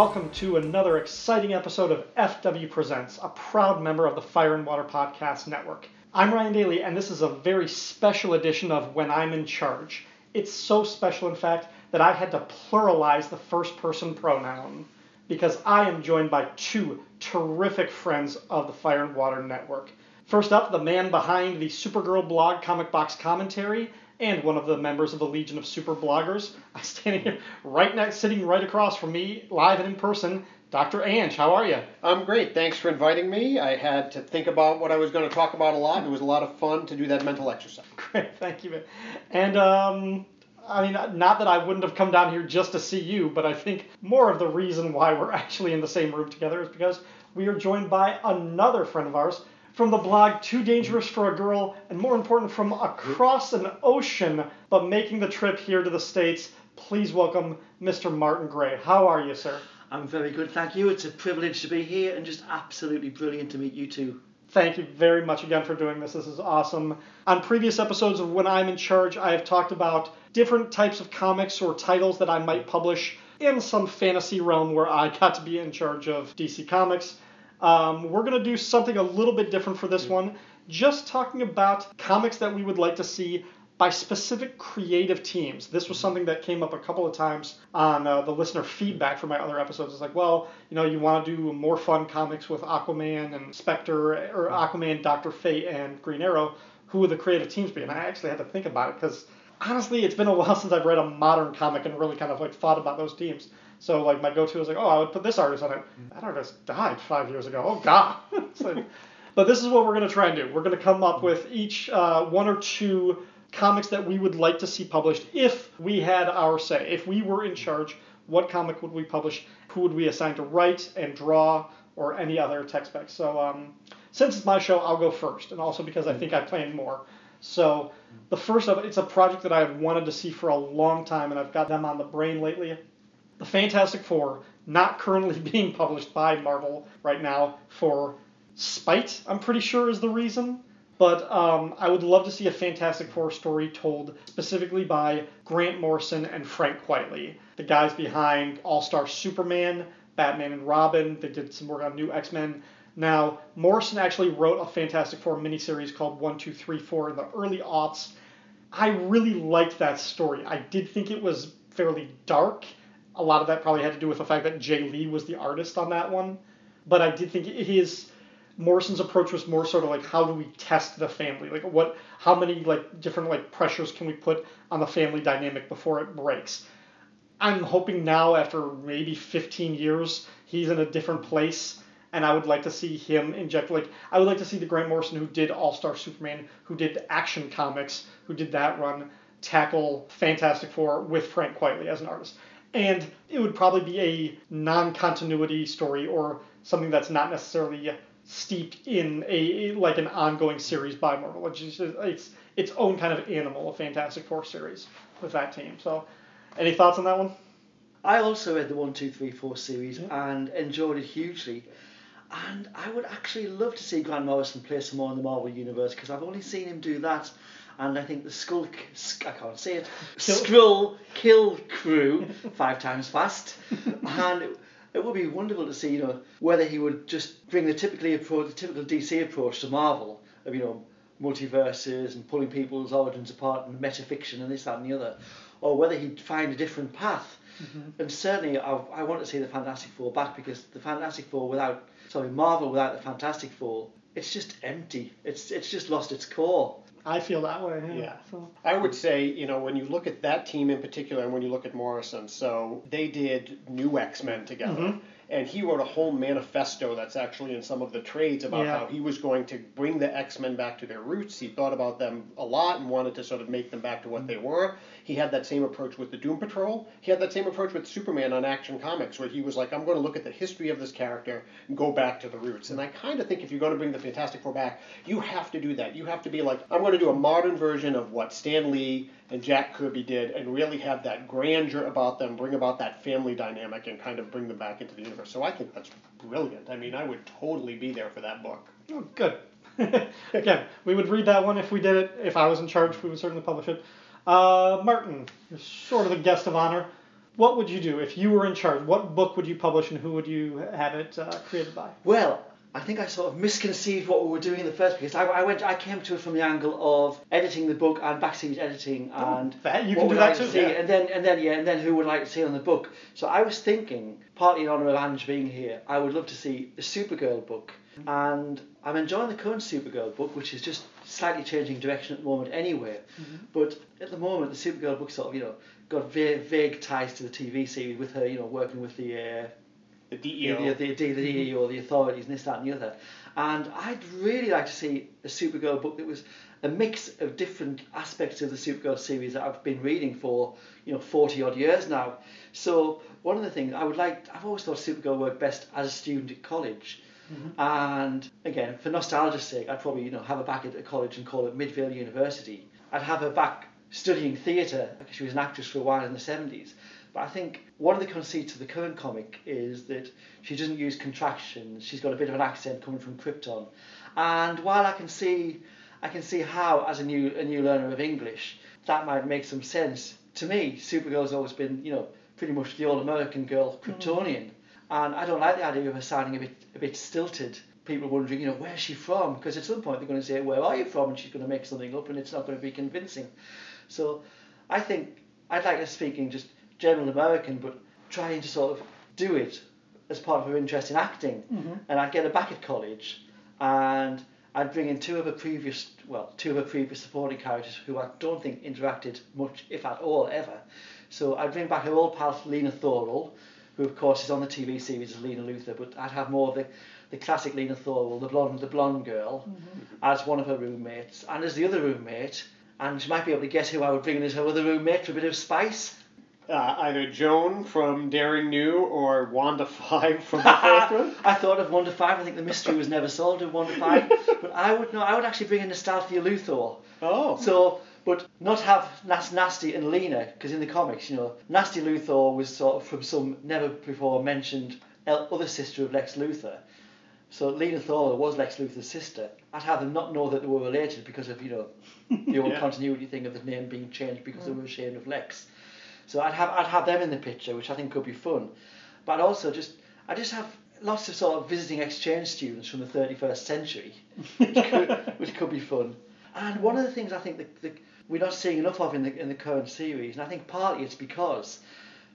welcome to another exciting episode of FW Presents, a proud member of the Fire and Water Podcast Network. I'm Ryan Daly, and this is a very special edition of When I'm in Charge. It's so special, in fact, that I had to pluralize the first person pronoun because I am joined by two terrific friends of the Fire and Water Network. First up, the man behind the Supergirl blog Comic Box Commentary and one of the members of the Legion of Super Bloggers. I'm standing here right next, sitting right across from me, live and in person. Dr. Anj, how are you? I'm great. Thanks for inviting me. I had to think about what I was going to talk about a lot. It was a lot of fun to do that mental exercise. Great, thank you. And um, I mean, not that I wouldn't have come down here just to see you, but I think more of the reason why we're actually in the same room together is because we are joined by another friend of ours from the blog Too Dangerous for a Girl, and more important, from across an ocean, but making the trip here to the States. Please welcome Mr. Martin Gray. How are you, sir? I'm very good, thank you. It's a privilege to be here and just absolutely brilliant to meet you too. Thank you very much again for doing this. This is awesome. On previous episodes of When I'm in Charge, I have talked about different types of comics or titles that I might publish in some fantasy realm where I got to be in charge of DC Comics. Um, we're going to do something a little bit different for this one, just talking about comics that we would like to see by specific creative teams. This was something that came up a couple of times on uh, the listener feedback for my other episodes. It's like, well, you know, you want to do more fun comics with Aquaman and Spectre, or Aquaman, Doctor Fate, and Green Arrow. Who would the creative teams be? And I actually had to think about it because honestly, it's been a while since I've read a modern comic and really kind of like thought about those teams. So like my go-to is like, oh, I would put this artist on it. That artist died five years ago. Oh God. so, but this is what we're gonna try and do. We're gonna come up with each uh, one or two comics that we would like to see published if we had our say. If we were in charge, what comic would we publish? Who would we assign to write and draw or any other text specs? So um, since it's my show, I'll go first, and also because I think I planned more. So the first of it's a project that I have wanted to see for a long time, and I've got them on the brain lately. The Fantastic Four, not currently being published by Marvel right now for spite, I'm pretty sure is the reason. But um, I would love to see a Fantastic Four story told specifically by Grant Morrison and Frank Quitely, the guys behind All Star Superman, Batman and Robin. They did some work on New X Men. Now, Morrison actually wrote a Fantastic Four miniseries called 1234 in the early aughts. I really liked that story. I did think it was fairly dark a lot of that probably had to do with the fact that Jae Lee was the artist on that one. But I did think his Morrison's approach was more sort of like how do we test the family? Like what how many like different like pressures can we put on the family dynamic before it breaks? I'm hoping now after maybe 15 years he's in a different place and I would like to see him inject like I would like to see the Grant Morrison who did All Star Superman, who did Action Comics, who did that run, tackle Fantastic Four with Frank Quitely as an artist and it would probably be a non-continuity story or something that's not necessarily steeped in a like an ongoing series by Marvel. It's just, it's its own kind of animal, a Fantastic Four series with that team. So, any thoughts on that one? I also read the one, two, three, four series yeah. and enjoyed it hugely. And I would actually love to see Grant Morrison play some more in the Marvel universe because I've only seen him do that and I think the Skull, I can't say it, Skrull Kill Crew five times fast, and it, it, would be wonderful to see, you know, whether he would just bring the typically approach, the typical DC approach to Marvel of you know multiverses and pulling people's origins apart and metafiction and this that and the other, or whether he'd find a different path. Mm-hmm. And certainly, I, I want to see the Fantastic Four back because the Fantastic Four without, sorry, Marvel without the Fantastic Four, it's just empty. It's it's just lost its core. I feel that way. Yeah. yeah. So. I would say, you know, when you look at that team in particular, and when you look at Morrison, so they did New X Men together. Mm-hmm and he wrote a whole manifesto that's actually in some of the trades about yeah. how he was going to bring the X-Men back to their roots. He thought about them a lot and wanted to sort of make them back to what they mm-hmm. were. He had that same approach with the Doom Patrol. He had that same approach with Superman on Action Comics, where he was like, I'm going to look at the history of this character and go back to the roots. And I kind of think if you're going to bring the Fantastic Four back, you have to do that. You have to be like, I'm going to do a modern version of what Stan Lee and Jack Kirby did and really have that grandeur about them, bring about that family dynamic, and kind of bring them back into the universe. So I think that's brilliant. I mean, I would totally be there for that book. Oh, good. Again, we would read that one if we did it. If I was in charge, we would certainly publish it. Uh, Martin, you're sort of the guest of honor. What would you do if you were in charge? What book would you publish and who would you have it uh, created by? Well, I think I sort of misconceived what we were doing in the first place. I, I went, I came to it from the angle of editing the book and backstage editing, and that, you what can do that like too. to see, yeah. and then and then yeah, and then who would like to see on the book. So I was thinking, partly in honour of Anj being here, I would love to see a Supergirl book, and I'm enjoying the current Supergirl book, which is just slightly changing direction at the moment anyway. Mm-hmm. But at the moment, the Supergirl book sort of you know got vague, vague ties to the TV series with her, you know, working with the. Uh, The the, DEO. the, the, the DEO, the authorities, and this, that, and the other. And I'd really like to see a Supergirl book that was a mix of different aspects of the Supergirl series that I've been reading for, you know, 40 odd years now. So one of the things I would like, I've always thought Supergirl worked best as a student at college. Mm-hmm. And again, for nostalgia's sake, I'd probably, you know, have her back at a college and call it Midvale University. I'd have her back studying theatre because she was an actress for a while in the 70s. But I think one of the conceits of the current comic is that she doesn't use contractions. She's got a bit of an accent coming from Krypton. And while I can see, I can see how, as a new a new learner of English, that might make some sense. To me, Supergirl's always been, you know, pretty much the all-American girl, mm. Kryptonian. And I don't like the idea of her sounding a bit a bit stilted. People wondering, you know, where's she from? Because at some point they're going to say, where are you from? And she's going to make something up, and it's not going to be convincing. So, I think I'd like her speaking just general American, but trying to sort of do it as part of her interest in acting. Mm-hmm. And I'd get her back at college, and I'd bring in two of her previous, well, two of her previous supporting characters who I don't think interacted much, if at all, ever. So I'd bring back her old pal Lena Thorul, who of course is on the TV series as Lena Luthor, but I'd have more of the, the classic Lena Thorul, the blonde, the blonde girl, mm-hmm. as one of her roommates, and as the other roommate. And she might be able to guess who I would bring in as her other roommate for a bit of spice. Uh, either Joan from Daring New or Wanda Five from the first one. I thought of to five. I think the mystery was never solved in to five. but I would no, I would actually bring in Nasthalthia Luthor. Oh. So, but not have Nas- Nasty and Lena, because in the comics, you know, Nasty Luthor was sort of from some never before mentioned el- other sister of Lex Luthor. So Lena Thor was Lex Luthor's sister. I'd have them not know that they were related because of you know the old Yeah. continuity thing of the name being changed because they were ashamed of Lex. So I'd have I'd have them in the picture, which I think could be fun. But I'd also just I just have lots of sort of visiting exchange students from the 31st century, which could, which could be fun. And one of the things I think that, that we're not seeing enough of in the in the current series, and I think partly it's because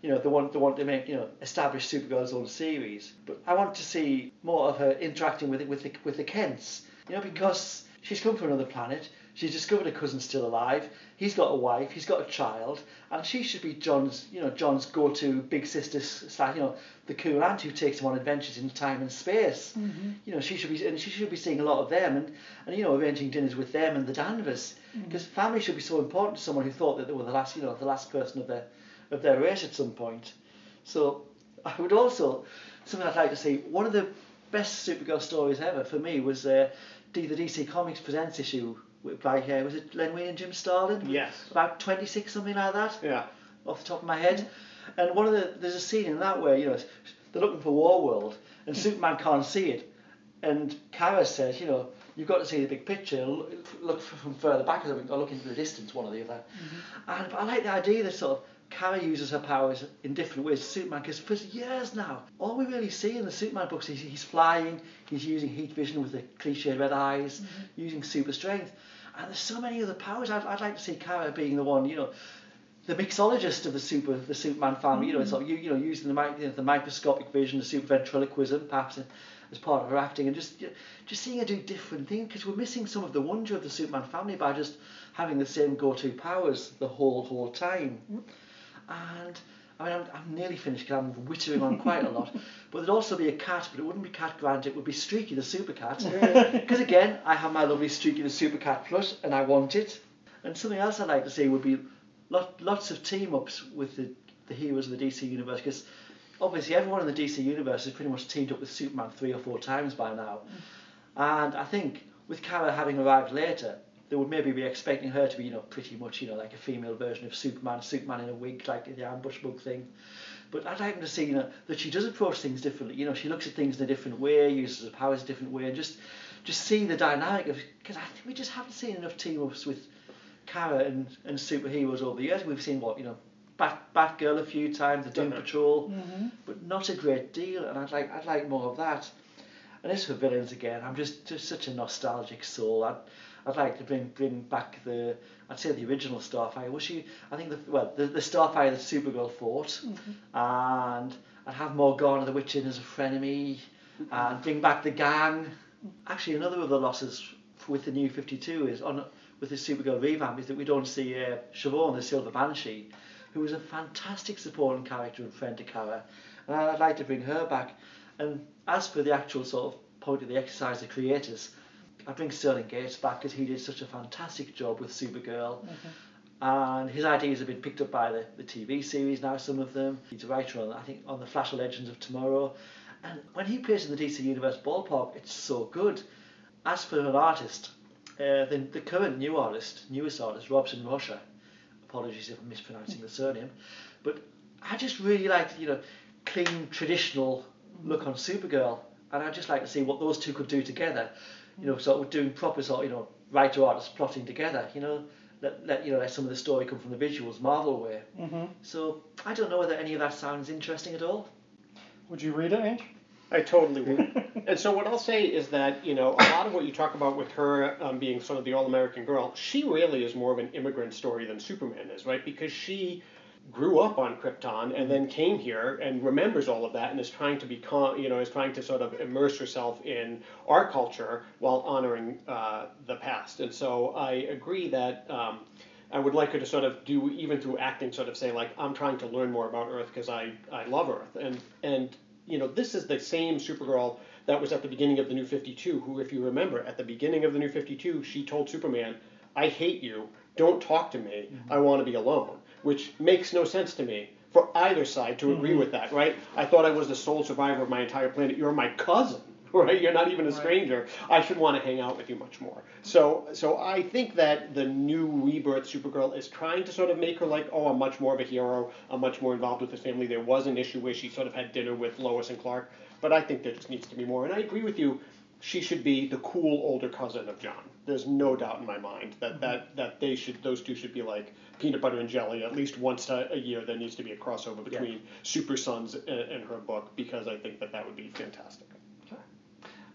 you know they want they want to make you know establish Supergirl's own series, but I want to see more of her interacting with it with the with the Kents, you know, because she's come from another planet. She's discovered her cousin's still alive. He's got a wife. He's got a child, and she should be Jon's, you know, Jon's go-to big sister you know, the cool aunt who takes him on adventures in time and space. You know, she should be, and she should be seeing a lot of them, and and you know, arranging dinners with them and the Danvers, because family should be so important to someone who thought that they were the last, you know, the last person of their of their race at some point. So I would also something I'd like to see. One of the best Supergirl stories ever for me was uh, the DC Comics Presents issue by uh, was it Len Wein and Jim Starlin? Yes. About twenty six something like that Yeah. off the top of my head. And one of the there's a scene in that where you know they're looking for War World and Superman can't see it, and Kara says you know you've got to see the big picture. Look, look from further back or something, or look into the distance, one or the other. And I like the idea that sort of Kara uses her powers in different ways to Superman because for years now, all we really see in the Superman books is he's flying, he's using heat vision with the cliched red eyes, using super strength. And there's so many other powers. I'd, I'd like to see Kara being the one, you know, the mixologist of the super the Superman family. You know, it's mm. like you, you know using the, you know, the microscopic vision, the super ventriloquism, perhaps as part of her acting, and just just seeing her do different things because we're missing some of the wonder of the Superman family by just having the same go-to powers the whole whole time. Mm. And I mean, I'm, I'm nearly finished because I'm wittering on quite a lot. But there'd also be a cat, but it wouldn't be Cat Grant, it would be Streaky the Super Cat. Because again, I have my lovely Streaky the Super Cat plush, and I want it. And something else I'd like to see would be lot, lots of team ups with the, the heroes of the DC universe. Because obviously, everyone in the DC universe has pretty much teamed up with Superman three or four times by now. Mm. And I think with Kara having arrived later, they would maybe be expecting her to be, you know, pretty much, you know, like a female version of Superman, Superman in a wig, like the ambush bug thing. But I'd like them to see, you know, that she does approach things differently. You know, she looks at things in a different way, uses her powers a different way, and just, just see the dynamic of. Because I think we just haven't seen enough team ups with Kara and, and superheroes over the years. We've seen what, you know, Bat Batgirl a few times, the Doom. Patrol, mm-hmm. but not a great deal. And I'd like I'd like more of that. And as for villains again, I'm just just such a nostalgic soul. I'd, I'd like to bring bring back the I'd say the original Starfire. Was she? I think the well the, the Starfire that Supergirl fought, and I'd have Morgana the Witch in as a frenemy, and bring back the gang. Actually, another of the losses with the new 52 is on with the Supergirl revamp is that we don't see uh, Siobhan the Silver Banshee, who was a fantastic supporting character and friend to Kara, and I'd like to bring her back. And as for the actual sort of point of the exercise, the creators, I bring Sterling Gates back because he did such a fantastic job with Supergirl. And his ideas have been picked up by the, the TV series now, some of them. He's a writer on, I think, on the Flash of Legends of Tomorrow. And when he plays in the DC Universe ballpark, it's so good. As for an artist, uh, the, the current new artist, newest artist, Robson Rocha, apologies if I'm mispronouncing the surname, but I just really like, you know, clean, traditional look on Supergirl. And I'd just like to see what those two could do together. You know, sort of doing proper sort of, you know, writer artist plotting together, you know, let, let you know let some of the story come from the visuals Marvel way. hmm So I don't know whether any of that sounds interesting at all. Would you read it, Anj? I totally would. and so what I'll say is that you know a lot of what you talk about with her um, being sort of the all-American girl, she really is more of an immigrant story than Superman is, right? Because she grew up on Krypton and then came here and remembers all of that and is trying to become, you know, is trying to sort of immerse herself in our culture while honoring uh, the past. And so I agree that. Um, I would like her to sort of do even through acting, sort of say like I'm trying to learn more about Earth because I I love Earth and and you know this is the same Supergirl that was at the beginning of the New 52. Who, if you remember, at the beginning of the New 52, she told Superman, "I hate you. Don't talk to me. I want to be alone," which makes no sense to me for either side to agree mm-hmm. with that, right? I thought I was the sole survivor of my entire planet. You're my cousin right? You're not even a stranger. I should want to hang out with you much more. So, so I think that the new rebirth Supergirl is trying to sort of make her like, oh, I'm much more of a hero. I'm much more involved with the family. There was an issue where she sort of had dinner with Lois and Clark, but I think there just needs to be more. And I agree with you. She should be the cool older cousin of Jon. There's no doubt in my mind that that, that they should those two should be like peanut butter and jelly. At least once a a year, there needs to be a crossover between Super Sons and, and her book because I think that that would be fantastic.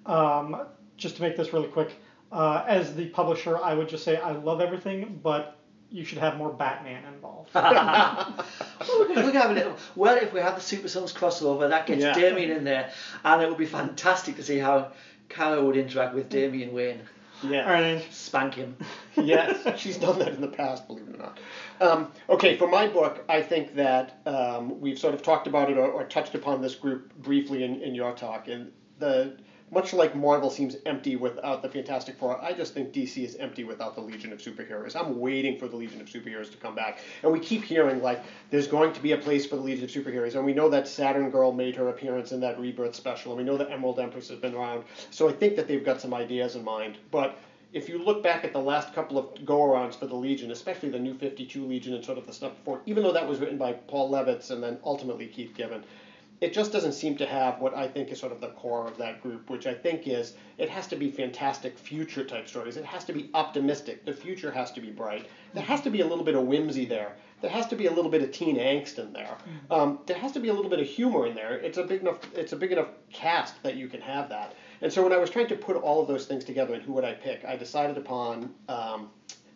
Um, just to make this really quick, uh, as the publisher, I would just say I love everything, but you should have more Batman involved. Well, we have a little. Well, if we have the Super Sons crossover, that gets Yeah. Damian in there, and it would be fantastic to see how Kara would interact with Damian Wayne. Yeah. All right, Anj. Spank him. yes, she's done that in the past, believe it or not. Um, okay, for my book, I think that um, we've sort of talked about it or, or touched upon this group briefly in, in your talk, and the much like Marvel seems empty without the Fantastic Four, I just think DC is empty without the Legion of Superheroes. I'm waiting for the Legion of Superheroes to come back, and we keep hearing like there's going to be a place for the Legion of Superheroes, and we know that Saturn Girl made her appearance in that Rebirth special, and we know that Emerald Empress has been around, so I think that they've got some ideas in mind, but if you look back at the last couple of go-arounds for the Legion, especially the New 52 Legion and sort of the stuff before, even though that was written by Paul Levitz and then ultimately Keith Giffen, it just doesn't seem to have what I think is sort of the core of that group, which I think is it has to be fantastic future type stories. It has to be optimistic. The future has to be bright. There has to be a little bit of whimsy there. There has to be a little bit of teen angst in there. Um, there has to be a little bit of humor in there. It's a big enough it's a big enough cast that you can have that. And so when I was trying to put all of those things together and who would I pick, I decided upon um,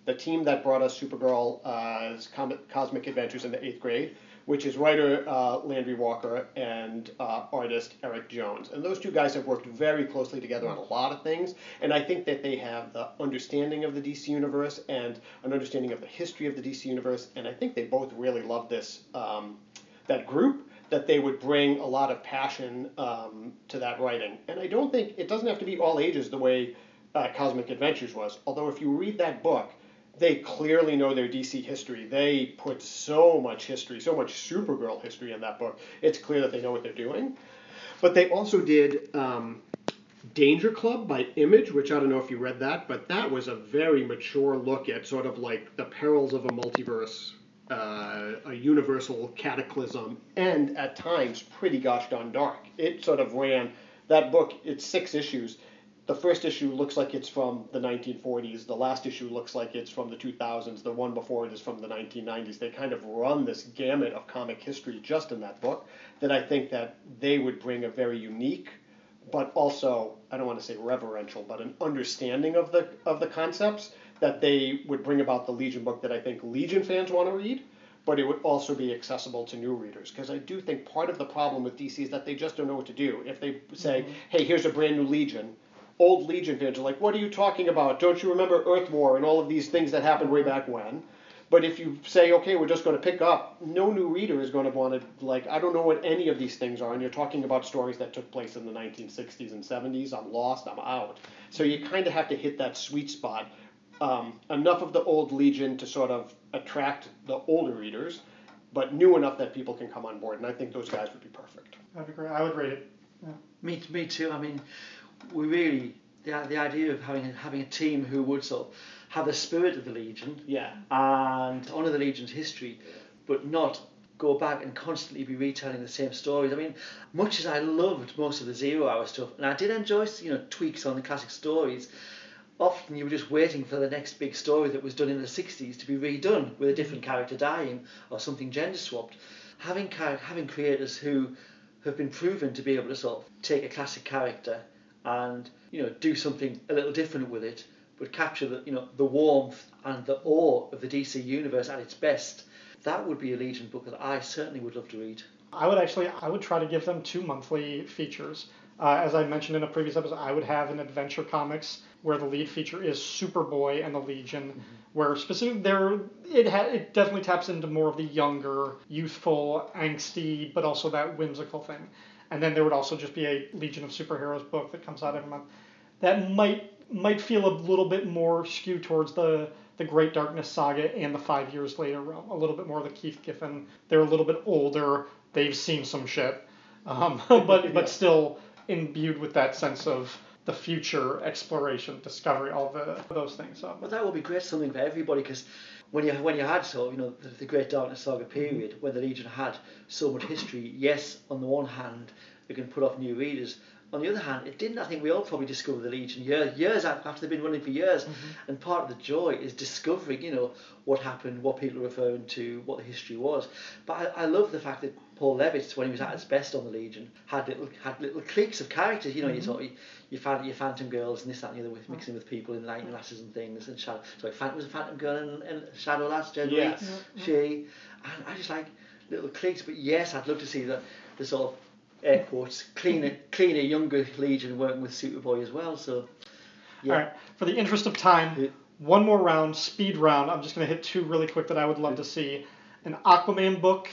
the team that brought us Supergirl's Com- Cosmic Adventures in the eighth grade, which is writer uh, Landry Walker and uh, artist Eric Jones. And those two guys have worked very closely together on a lot of things, and I think that they have the understanding of the DC universe and an understanding of the history of the DC universe, and I think they both really love this um, that group that they would bring a lot of passion um, to that writing. And I don't think it doesn't have to be all ages the way uh, Cosmic Adventures was. Although if you read that book, they clearly know their DC history. They put so much history, so much Supergirl history in that book. It's clear that they know what they're doing. But they also did um, Danger Club by Image, which I don't know if you read that, but that was a very mature look at sort of like the perils of a multiverse, uh, a universal cataclysm, and at times pretty gosh darn dark. It sort of ran, that book, it's six issues. The first issue looks like it's from the 1940s. The last issue looks like it's from the 2000s. The one before it is from the 1990s. They kind of run this gamut of comic history just in that book. That I think that they would bring a very unique, but also I don't want to say reverential, but an understanding of the of the concepts that they would bring about the Legion book that I think Legion fans want to read but it would also be accessible to new readers because I do think part of the problem with DC is that they just don't know what to do. If they say, mm-hmm. "Hey, here's a brand new Legion," old Legion fans are like, "What are you talking about? Don't you remember Earth War and all of these things that happened way back when?" But if you say, "Okay, we're just going to pick up," no new reader is going to want to like, "I don't know what any of these things are," and you're talking about stories that took place in the 1960s and 70s. I'm lost. I'm out. So you kind of have to hit that sweet spot. Um, enough of the old Legion to sort of attract the older readers, but new enough that people can come on board. And I think those guys would be perfect. That'd be great. I would rate it. Yeah. Me, me too. I mean, we really the, the idea of having having a team who would sort of have the spirit of the Legion, yeah, and honour the Legion's history, but not go back and constantly be retelling the same stories. I mean, much as I loved most of the Zero Hour stuff, and I did enjoy you know tweaks on the classic stories. Often you were just waiting for the next big story that was done in the 60s to be redone with a different mm-hmm. character dying or something gender swapped. Having having creators who have been proven to be able to sort of take a classic character and you know do something a little different with it, but capture the you know the warmth and the awe of the DC universe at its best. That would be a Legion book that I certainly would love to read. I would actually I would try to give them two monthly features. Uh, as I mentioned in a previous episode, I would have an Adventure Comics where the lead feature is Superboy and the Legion, mm-hmm. where specifically there it ha- it definitely taps into more of the younger, youthful, angsty, but also that whimsical thing and then there would also just be a Legion of Superheroes book that comes out every month. That might might feel a little bit more skewed towards the the Great Darkness saga and the Five Years Later realm. A little bit more of the Keith Giffen. They're a little bit older. They've seen some shit, um, but yeah. but still imbued with that sense of the future exploration, discovery, all the those things. So. Well, that will be great something for everybody because when you when you had so you know the, the Great Darkness Saga period when the Legion had so much history, yes, on the one hand it can put off new readers. On the other hand, it didn't. I think we all probably discovered the Legion years, years after they've been running for years, mm-hmm. and part of the joy is discovering, you know, what happened, what people are referring to, what the history was. But I, I love the fact that Paul Levitz, when he was at his best on the Legion, had little had little cliques of characters. You know, mm-hmm. you sort of, you found your Phantom Girls and this, that, and the other, with mixing with people in Lightning Lasses and things, and Shadow. So Phantom was a Phantom Girl and, and Shadow Lass generally. Yes. She, and I just like little cliques. But yes, I'd love to see the the sort of air quotes cleaner, cleaner, younger Legion working with Superboy as well. So. Yeah. All right. For the interest of time, yeah. one more round, speed round. I'm just going to hit two really quick that I would love to see. An Aquaman book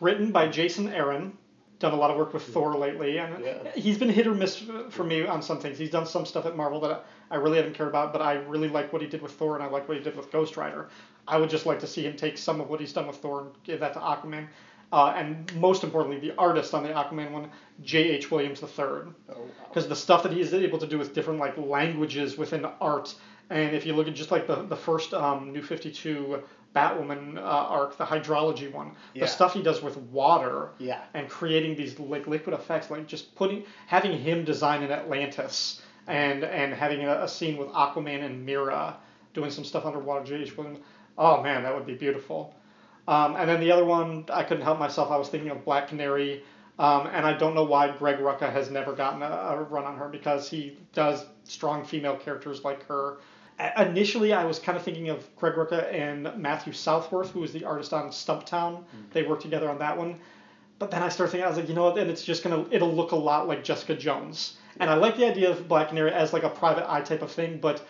written by Jason Aaron. Done a lot of work with Thor lately, and yeah. he's been hit or miss for me on some things. He's done some stuff at Marvel that I really haven't cared about, but I really like what he did with Thor, and I like what he did with Ghost Rider. I would just like to see him take some of what he's done with Thor and give that to Aquaman. Uh, and most importantly, the artist on the Aquaman one, J.H. Williams III. Because oh, wow. the stuff that he's able to do with different like languages within art, and if you look at just like the, the first um, New 52 Batwoman uh, arc, the hydrology one, yeah. the stuff he does with water, yeah. and creating these like liquid effects, like just putting having him design an Atlantis and and having a, a scene with Aquaman and Mera doing some stuff underwater, J.H. Williams. Oh man, that would be beautiful. Um, and then the other one, I couldn't help myself. I was thinking of Black Canary. Um, and I don't know why Greg Rucka has never gotten a, a, run on her because he does strong female characters like her. A- initially, I was kind of thinking of Greg Rucka and Matthew Southworth, who was the artist on Stumptown. Mm-hmm. They worked together on that one. But then I started thinking, I was like, you know what? And it's just gonna, it'll look a lot like Jessica Jones. And I like the idea of Black Canary as like a private eye type of thing, but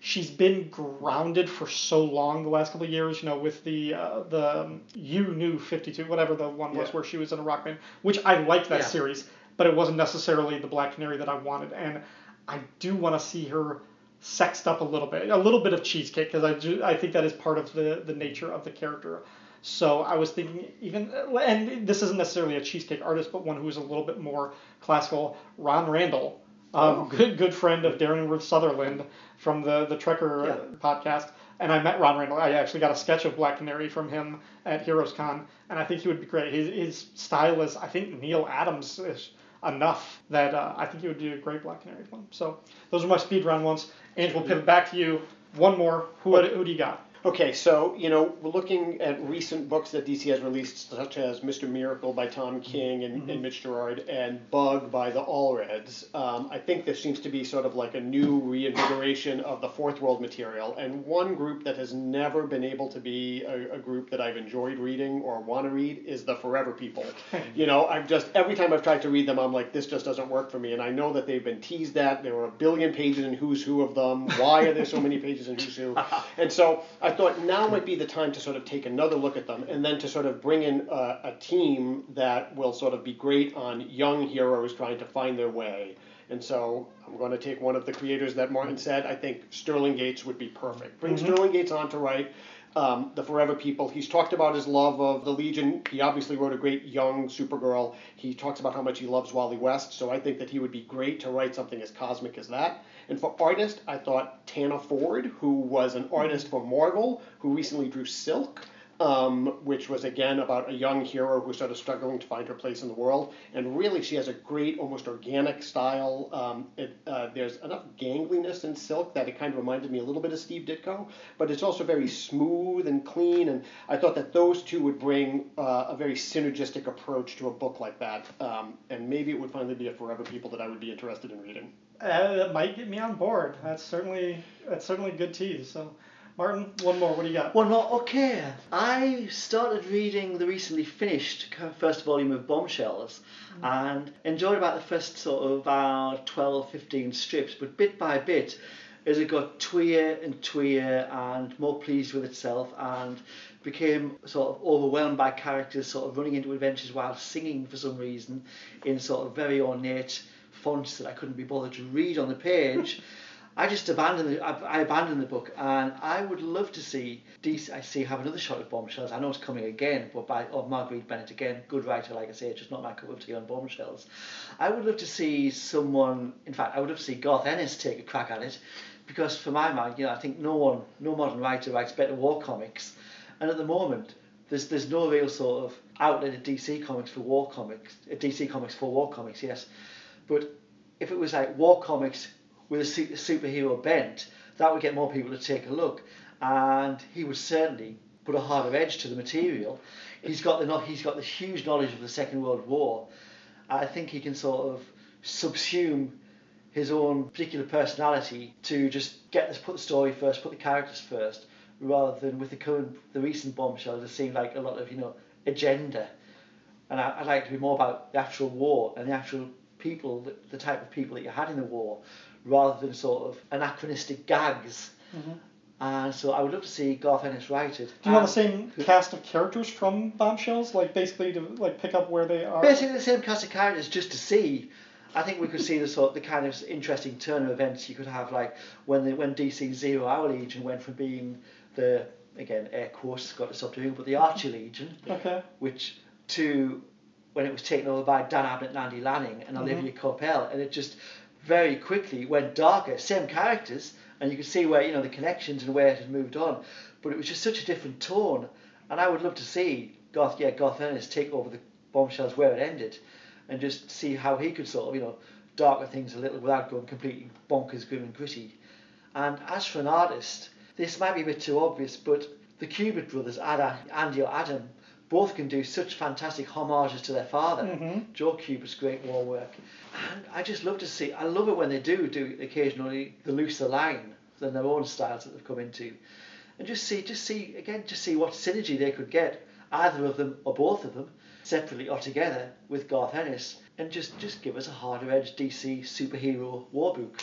she's been grounded for so long the last couple of years, you know, with the uh, the um, you knew 52, whatever the one was yeah. where she was in a rock band, which I liked that yeah. series, but it wasn't necessarily the Black Canary that I wanted, and I do want to see her sexed up a little bit, a little bit of cheesecake, because I do, I think that is part of the the nature of the character. So I was thinking even, and this isn't necessarily a cheesecake artist, but one who's a little bit more classical. Ron Randall um, oh. good good friend of Darren Ruth Sutherland from the the Trekker yeah. podcast. And I met Ron Randall. I actually got a sketch of Black Canary from him at Heroes Con, and I think he would be great. His, his style is, I think, Neal Adams ish. enough that uh, I think he would do a great Black Canary one. So those are my speed round ones. Angel, we'll pivot back to you. One more. Who, who do you got? Okay, so you know we're looking at recent books that DC has released, such as Mr. Miracle by Tom King and, mm-hmm. and Mitch Gerads, and Bug by the Allreds. Um, I think there seems to be sort of like a new reinvigoration of the Fourth World material, and one group that has never been able to be a, a group that I've enjoyed reading or want to read is the Forever People. you know, I've just every time I've tried to read them, I'm like, this just doesn't work for me, and I know that they've been teased at. There were a billion pages in Who's Who of them. Why are there so many pages in Who's Who? And so I thought now might be the time to sort of take another look at them and then to sort of bring in a, a team that will sort of be great on young heroes trying to find their way. And so I'm going to take one of the creators that Martin said. I think Sterling Gates would be perfect. Bring mm-hmm. Sterling Gates on to write um, the Forever People. He's talked about his love of the Legion. He obviously wrote a great young Supergirl. He talks about how much he loves Wally West. So I think that he would be great to write something as cosmic as that. And for artist, I thought Tana Ford, who was an artist for Marvel, who recently drew Silk um, which was again about a young hero who's sort of struggling to find her place in the world. And really, she has a great, almost organic style. Um, it, uh, there's enough gangliness in Silk that it kind of reminded me a little bit of Steve Ditko, but it's also very smooth and clean. And I thought that those two would bring uh, a very synergistic approach to a book like that. Um, and maybe it would finally be a Forever People that I would be interested in reading. Uh, that might get me on board. That's certainly that's certainly good tease. So. Martin, one more. What do you got? One more. Okay. I started reading the recently finished first volume of Bombshells mm. and enjoyed about the first sort of about 12, 15 strips, but bit by bit, as it got tweer and tweer and more pleased with itself and became sort of overwhelmed by characters sort of running into adventures while singing for some reason in sort of very ornate fonts that I couldn't be bothered to read on the page. I just abandoned the, I, I, abandoned the book, and I would love to see DC. I see have another shot at bombshells. I know it's coming again, but by of Marguerite Bennett again, good writer, like I say, just not my cup of tea on bombshells. I would love to see someone. In fact, I would love to see Garth Ennis take a crack at it, because for my mind, you know, I think no one, no modern writer writes better war comics, and at the moment. There's, there's no real sort of outlet at DC Comics for war comics, at DC Comics for war comics, yes. But if it was like war comics with a superhero bent, that would get more people to take a look. And he would certainly put a harder edge to the material. He's got the he's got the huge knowledge of the Second World War. I think he can sort of subsume his own particular personality to just get this, put the story first, put the characters first, rather than with the current, the recent bombshells, it seemed like a lot of you know agenda. And I, would like to be more about the actual war and the actual people, the, the type of people that you had in the war, rather than sort of anachronistic gags. Mm-hmm. And so I would love to see Garth Ennis write it. Do you want the same cast of characters from Bombshells, like basically to like pick up where they are? Basically the same cast of characters, just to see. I think we could see the sort, the kind of interesting turn of events you could have, like when the when DC Zero Hour Legion went from being the again air quotes got to stop doing, but the Archie Legion, okay, which to when it was taken over by Dan Abnett and Andy Lanning and mm-hmm. Olivier Coipel, and it just very quickly went darker. Same characters, and you could see where you know the connections and where it had moved on, but it was just such a different tone. And I would love to see Garth, yeah, Garth Ennis take over the bombshells where it ended, and just see how he could sort of you know darker things a little without going completely bonkers, grim and gritty. And as for an artist, this might be a bit too obvious, but the Kubert brothers, Ada, Andy or Adam, both can do such fantastic homages to their father, mm-hmm. Joe Kubert's great war work. And I just love to see, I love it when they do do occasionally the looser line than their own styles that they've come into. And just see, just see, again, just see what synergy they could get, either of them or both of them, separately or together with Garth Ennis, and just, just give us a harder edge DC superhero war book.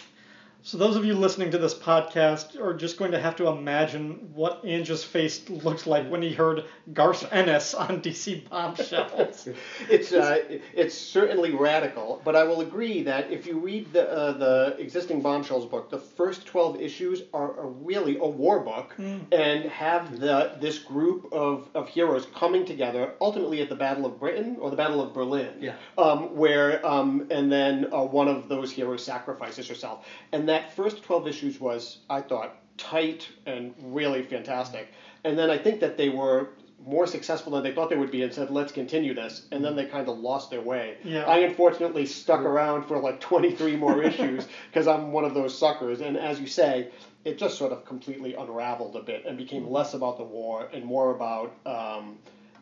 So those of you listening to this podcast are just going to have to imagine what Anj's face looked like when he heard Garth Ennis on DC Bombshells. it's uh, it's certainly radical, but I will agree that if you read the uh, the existing Bombshells book, the first twelve issues are, are really a war book mm. and have the this group of, of heroes coming together ultimately at the Battle of Britain or the Battle of Berlin. Yeah. Um, where um, and then uh, one of those heroes sacrifices herself and that first 12 issues was, I thought, tight and really fantastic. And then I think that they were more successful than they thought they would be and said, let's continue this. And then they kind of lost their way. Yeah. I unfortunately stuck around for like 23 more issues because I'm one of those suckers. And as you say, it just sort of completely unraveled a bit and became less about the war and more about um,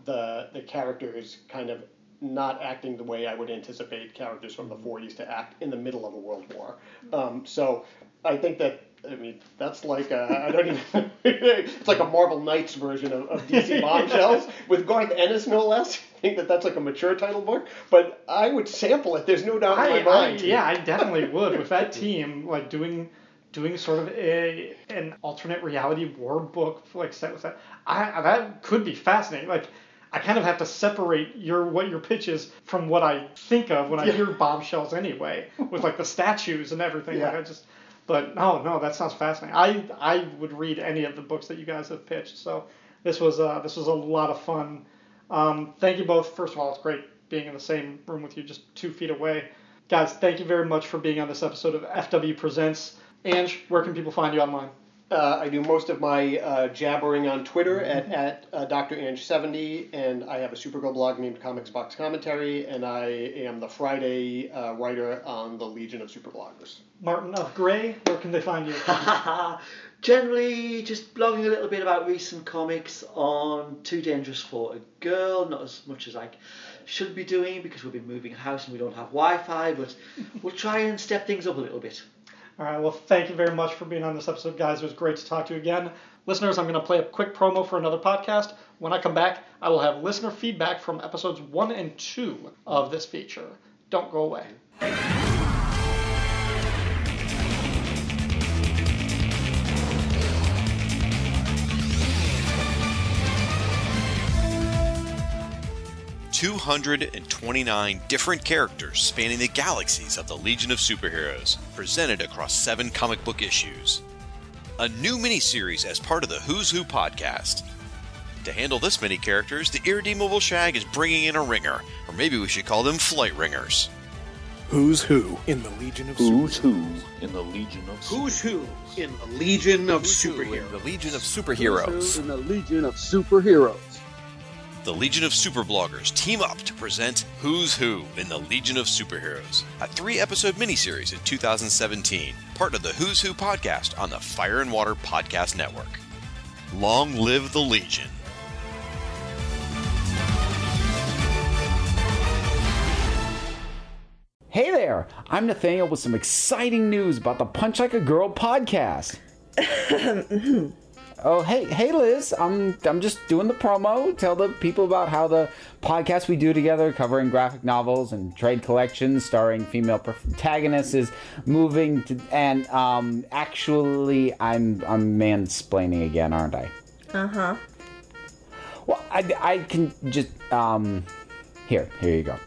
the, the characters kind of not acting the way I would anticipate characters from the 40s to act in the middle of a world war. Um, so I think that I mean, that's like a, I don't even. it's like a Marvel Knights version of, of DC Bombshells with Garth Ennis, no less. I think that that's like a mature title book, but I would sample it. There's no doubt I, in my mind. I, yeah, I definitely would with that team, like doing doing sort of a an alternate reality war book like set with that. I that could be fascinating. Like. I kind of have to separate your what your pitch is from what I think of when I Yeah. hear bombshells anyway, with like the statues and everything. Like Yeah. I just, but no, no, that sounds fascinating. I I would read any of the books that you guys have pitched. So this was uh, this was a lot of fun. Um, thank you both. First of all, it's great being in the same room with you, just two feet away. Guys, thank you very much for being on this episode of FW Presents. Anj, where can people find you online? Uh, I do most of my uh, jabbering on Twitter at, at uh, Dr. Anj70, and I have a Supergirl blog named Comics Box Commentary, and I am the Friday uh, writer on the Legion of Superbloggers. Martin of Gray, where can they find you? Generally, just blogging a little bit about recent comics on Too Dangerous for a Girl. Not as much as I should be doing because we've been moving house and we don't have Wi-Fi, but we'll try and step things up a little bit. All right, well, thank you very much for being on this episode, guys. It was great to talk to you again. Listeners, I'm going to play a quick promo for another podcast. When I come back, I will have listener feedback from episodes one and two of this feature. Don't go away. Two hundred and twenty-nine different characters spanning the galaxies of the Legion of Superheroes, presented across seven comic book issues. A new miniseries as part of the Who's Who podcast. To handle this many characters, the irredeemable Shag is bringing in a ringer, or maybe we should call them flight ringers. Who's who in the Legion of Who's Superheroes? who in the Legion of Who's who in the Legion of Superheroes? The Legion of Superheroes. in the Legion of Superheroes? The Legion of Super Bloggers team up to present Who's Who in the Legion of Superheroes, a three episode miniseries in 2017, part of the Who's Who podcast on the Fire and Water Podcast Network. Long live the Legion. Hey there, I'm Nathaniel with some exciting news about the Punch Like a Girl podcast. oh, hey, hey, Liz. I'm I'm just doing the promo. Tell the people about how the podcast we do together, covering graphic novels and trade collections, starring female protagonists, is moving to. And um, actually, I'm I'm mansplaining again, aren't I? Uh huh. Well, I I can just um, here here you go.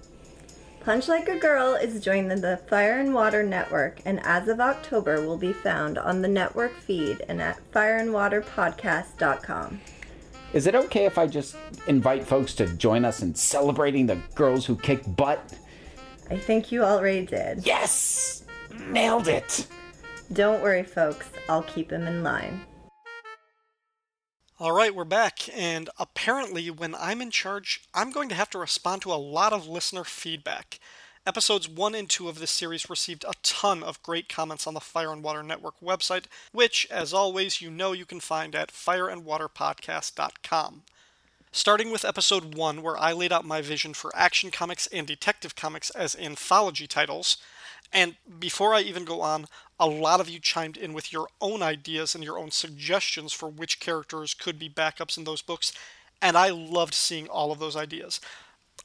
Punch Like a Girl is joining the Fire and Water Network, and as of October, will be found on the network feed and at fireandwaterpodcast.com. Is it okay if I just invite folks to join us in celebrating the girls who kick butt? I think you already did. Yes! Nailed it! Don't worry, folks. I'll keep him in line. All right, we're back, and apparently, when I'm in charge, I'm going to have to respond to a lot of listener feedback. Episodes 1 and 2 of this series received a ton of great comments on the Fire and Water Network website, which, as always, you know you can find at fireandwaterpodcast.com. Starting with episode 1, where I laid out my vision for action comics and detective comics as anthology titles, and before I even go on, a lot of you chimed in with your own ideas and your own suggestions for which characters could be backups in those books, and I loved seeing all of those ideas.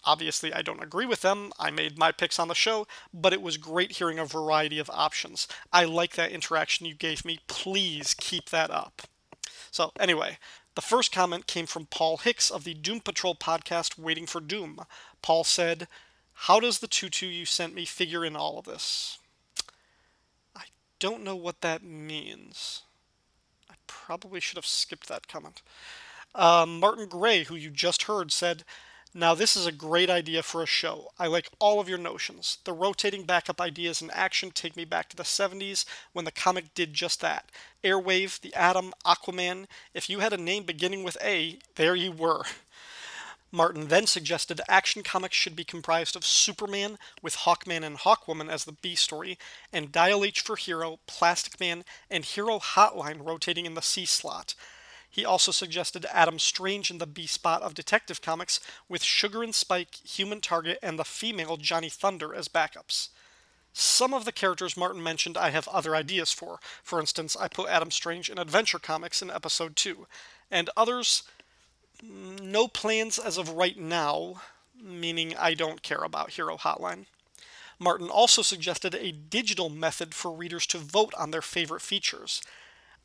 Obviously, I don't agree with them. I made my picks on the show, but it was great hearing a variety of options. I like that interaction you gave me. Please keep that up. So, anyway, the first comment came from Paul Hicks of the Doom Patrol podcast, Waiting for Doom. Paul said, How does the tutu you sent me figure in all of this? Don't know what that means. I probably should have skipped that comment. Uh, Martin Gray, who you just heard, said, Now this is a great idea for a show. I like all of your notions. The rotating backup ideas in action take me back to the 70s when the comic did just that. Airwave, The Atom, Aquaman. If you had a name beginning with A, there you were. Martin then suggested Action Comics should be comprised of Superman with Hawkman and Hawkwoman as the B story, and Dial H for Hero, Plastic Man, and Hero Hotline rotating in the C slot. He also suggested Adam Strange in the B spot of Detective Comics, with Sugar and Spike, Human Target, and the female Johnny Thunder as backups. Some of the characters Martin mentioned I have other ideas for. For instance, I put Adam Strange in Adventure Comics in episode 2. And others, Mm, no plans as of right now, meaning I don't care about Hero Hotline. Martin also suggested a digital method for readers to vote on their favorite features.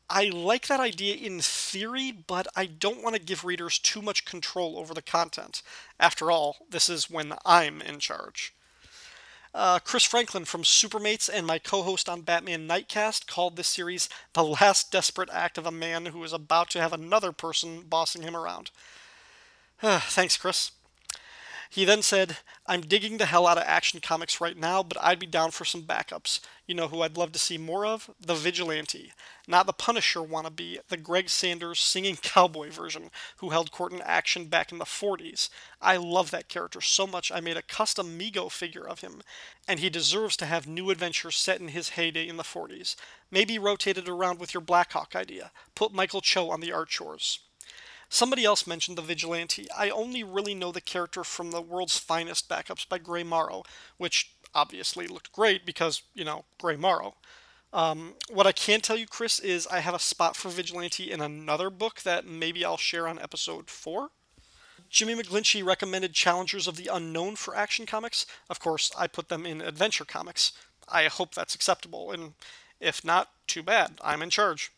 I like that idea in theory, but I don't want to give readers too much control over the content. After all, this is when I'm in charge. Uh, Chris Franklin from Supermates and my co host on Batman Nightcast called this series the last desperate act of a man who is about to have another person bossing him around. Thanks, Chris. He then said, I'm digging the hell out of Action Comics right now, but I'd be down for some backups. You know who I'd love to see more of? The Vigilante. Not the Punisher wannabe, the Greg Sanders singing cowboy version, who held court in action back in the 40s. I love that character so much I made a custom Mego figure of him, and he deserves to have new adventures set in his heyday in the 40s. Maybe rotate it around with your Blackhawk idea. Put Michael Cho on the art chores. Somebody else mentioned the Vigilante. I only really know the character from the World's Finest backups by Gray Morrow, which obviously looked great because, you know, Gray Morrow. Um, what I can tell you, Chris, is I have a spot for Vigilante in another book that maybe I'll share on episode 4. Jimmy McGlinchey recommended Challengers of the Unknown for Action Comics. Of course, I put them in Adventure Comics. I hope that's acceptable, and if not, too bad. I'm in charge.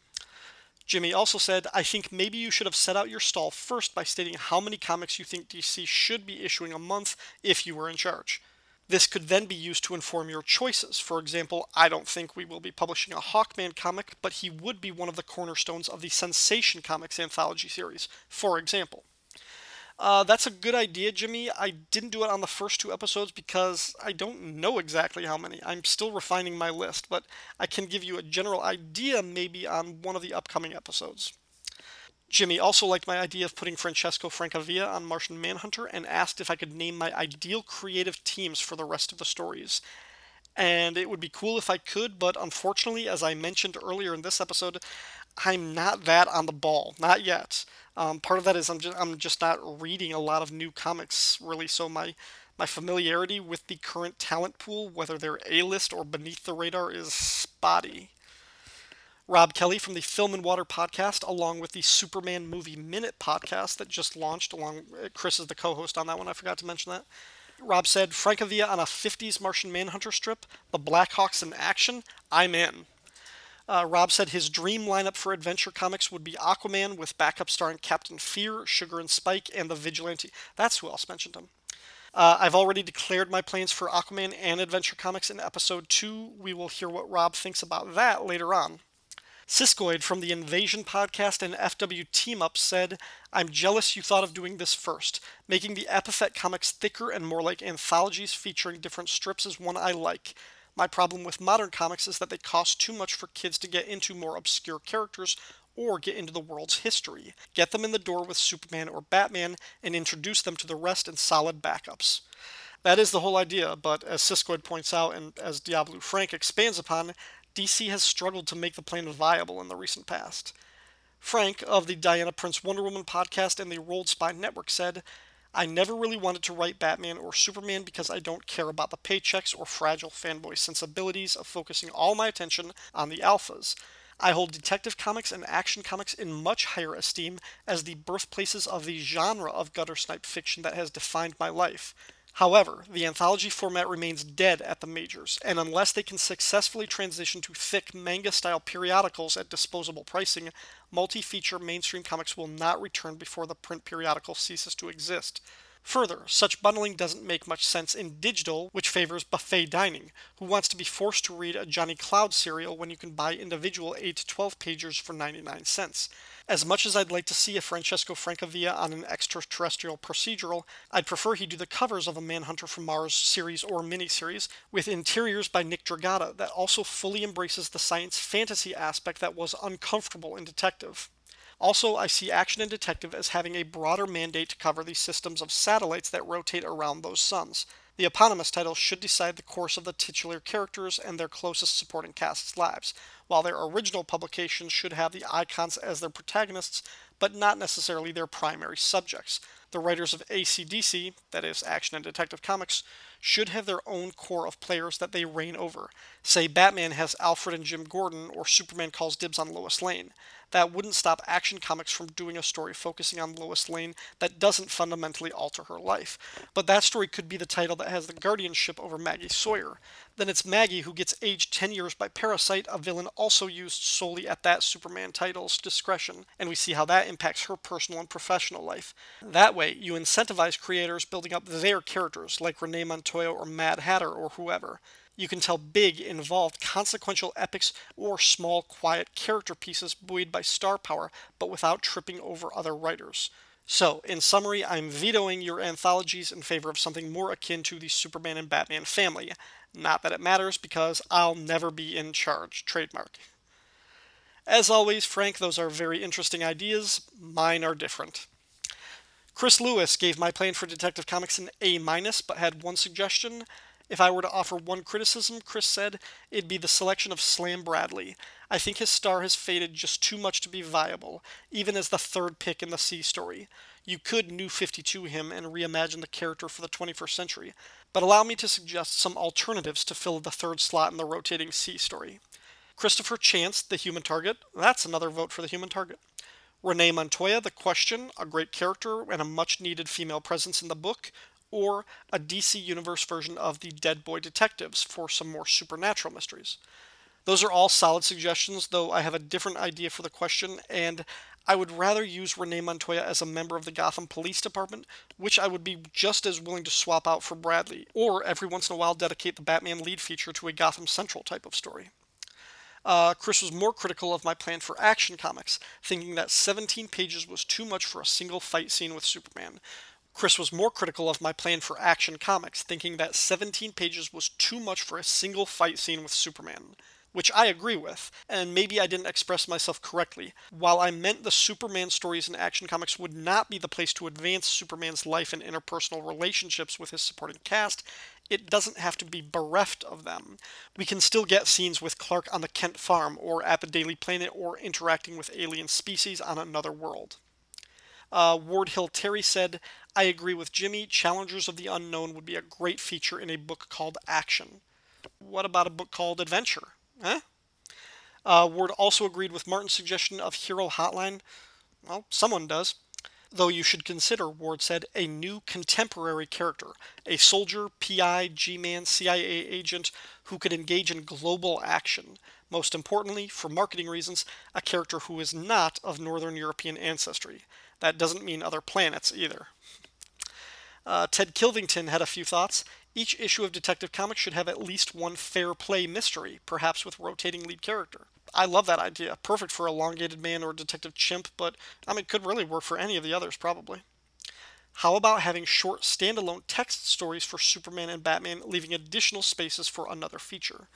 Jimmy also said, I think maybe you should have set out your stall first by stating how many comics you think DC should be issuing a month if you were in charge. This could then be used to inform your choices. For example, I don't think we will be publishing a Hawkman comic, but he would be one of the cornerstones of the Sensation Comics anthology series, for example. Uh, that's a good idea, Jimmy. I didn't do it on the first two episodes because I don't know exactly how many. I'm still refining my list, but I can give you a general idea maybe on one of the upcoming episodes. Jimmy also liked my idea of putting Francesco Francavilla on Martian Manhunter and asked if I could name my ideal creative teams for the rest of the stories. And it would be cool if I could, but unfortunately, as I mentioned earlier in this episode, I'm not that on the ball. Not yet. Um, part of that is I'm just I'm just not reading a lot of new comics really, so my my familiarity with the current talent pool, whether they're A-list or beneath the radar, is spotty. Rob Kelly from the Film and Water podcast, along with the Superman Movie Minute podcast that just launched. Along, Chris is the co-host on that one. I forgot to mention that. Rob said, Francavilla on a 50s Martian Manhunter strip, the Blackhawks in action. I'm in. Uh, Rob said his dream lineup for Adventure Comics would be Aquaman with backup starring Captain Fear, Sugar and Spike, and the Vigilante. That's who else mentioned him. Uh, I've already declared my plans for Aquaman and Adventure Comics in episode 2. We will hear what Rob thinks about that later on. Siskoid from the Invasion podcast and FW Team Up said, I'm jealous you thought of doing this first. Making the Epithet comics thicker and more like anthologies featuring different strips is one I like. My problem with modern comics is that they cost too much for kids to get into more obscure characters or get into the world's history. Get them in the door with Superman or Batman and introduce them to the rest in solid backups. That is the whole idea, but as Siskoid points out and as Diablo Frank expands upon, DC has struggled to make the plan viable in the recent past. Frank of the Diana Prince Wonder Woman podcast and the Rolled Spine Network said, I never really wanted to write Batman or Superman because I don't care about the paychecks or fragile fanboy sensibilities of focusing all my attention on the alphas. I hold Detective Comics and Action Comics in much higher esteem as the birthplaces of the genre of gutter snipe fiction that has defined my life. However, the anthology format remains dead at the majors, and unless they can successfully transition to thick manga style periodicals at disposable pricing, multi feature mainstream comics will not return before the print periodical ceases to exist. Further, such bundling doesn't make much sense in digital, which favors buffet dining. Who wants to be forced to read a Johnny Cloud serial when you can buy individual 8 to 12 pagers for 99 cents? As much as I'd like to see a Francesco Francavilla on an extraterrestrial procedural, I'd prefer he do the covers of a Manhunter from Mars series or miniseries, with interiors by Nick Dragotta that also fully embraces the science fantasy aspect that was uncomfortable in Detective. Also, I see Action and Detective as having a broader mandate to cover the systems of satellites that rotate around those suns. The eponymous title should decide the course of the titular characters and their closest supporting cast's lives, while their original publications should have the icons as their protagonists, but not necessarily their primary subjects. The writers of ACDC, that is, Action and Detective Comics, should have their own core of players that they reign over. Say Batman has Alfred and Jim Gordon, or Superman calls dibs on Lois Lane that wouldn't stop Action Comics from doing a story focusing on Lois Lane that doesn't fundamentally alter her life. But that story could be the title that has the guardianship over Maggie Sawyer. Then it's Maggie who gets aged 10 years by Parasite, a villain also used solely at that Superman title's discretion, and we see how that impacts her personal and professional life. That way, you incentivize creators building up their characters, like Renee Montoya or Mad Hatter or whoever you can tell big, involved, consequential epics or small, quiet character pieces buoyed by star power, but without tripping over other writers. So, in summary, I'm vetoing your anthologies in favor of something more akin to the Superman and Batman family. Not that it matters, because I'll never be in charge. Trademark. As always, Frank, those are very interesting ideas. Mine are different. Chris Lewis gave my plan for Detective Comics an A minus, but had one suggestion. If I were to offer one criticism, Chris said, it'd be the selection of Slam Bradley. I think his star has faded just too much to be viable, even as the third pick in the C story. You could new 52 him and reimagine the character for the 21st century, but allow me to suggest some alternatives to fill the third slot in the rotating C story. Christopher Chance, the human target, that's another vote for the human target. Renee Montoya, The Question, a great character and a much needed female presence in the book, or a DC Universe version of the Dead Boy Detectives for some more supernatural mysteries. Those are all solid suggestions, though I have a different idea for the question, and I would rather use Renee Montoya as a member of the Gotham Police Department, which I would be just as willing to swap out for Bradley, or every once in a while dedicate the Batman lead feature to a Gotham Central type of story. Uh, Chris was more critical of my plan for Action Comics, thinking that 17 pages was too much for a single fight scene with Superman, Chris was more critical of my plan for Action Comics, thinking that 17 pages was too much for a single fight scene with Superman. Which I agree with, and maybe I didn't express myself correctly. While I meant the Superman stories in Action Comics would not be the place to advance Superman's life and interpersonal relationships with his supporting cast, it doesn't have to be bereft of them. We can still get scenes with Clark on the Kent farm, or at the Daily Planet, or interacting with alien species on another world. Uh, Ward Hill Terry said, I agree with Jimmy. Challengers of the Unknown would be a great feature in a book called Action. What about a book called Adventure? Huh? Uh, Ward also agreed with Martin's suggestion of Hero Hotline. Well, someone does. Though you should consider, Ward said, a new contemporary character, a soldier, PI, G Man, CIA agent who could engage in global action. Most importantly, for marketing reasons, a character who is not of Northern European ancestry. That doesn't mean other planets either. Uh, Ted Kilvington had a few thoughts. Each issue of Detective Comics should have at least one fair play mystery, perhaps with rotating lead character. I love that idea. Perfect for Elongated Man or Detective Chimp, but I mean, it could really work for any of the others, probably. How about having short standalone text stories for Superman and Batman, leaving additional spaces for another feature?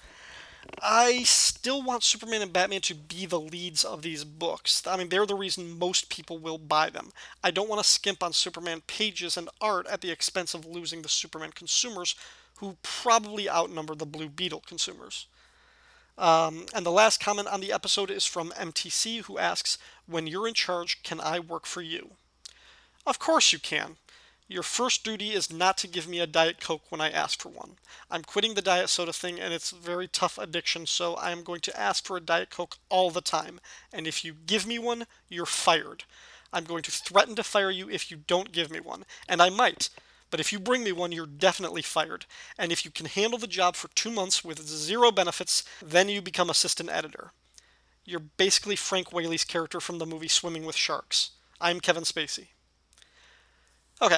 I still want Superman and Batman to be the leads of these books. I mean, they're the reason most people will buy them. I don't want to skimp on Superman pages and art at the expense of losing the Superman consumers, who probably outnumber the Blue Beetle consumers. Um, and the last comment on the episode is from MTC, who asks, When you're in charge, can I work for you? Of course you can. Your first duty is not to give me a Diet Coke when I ask for one. I'm quitting the diet soda thing and it's a very tough addiction, so I am going to ask for a Diet Coke all the time. And if you give me one, you're fired. I'm going to threaten to fire you if you don't give me one. And I might. But if you bring me one, you're definitely fired. And if you can handle the job for two months with zero benefits, then you become assistant editor. You're basically Frank Whaley's character from the movie Swimming with Sharks. I'm Kevin Spacey. Okay,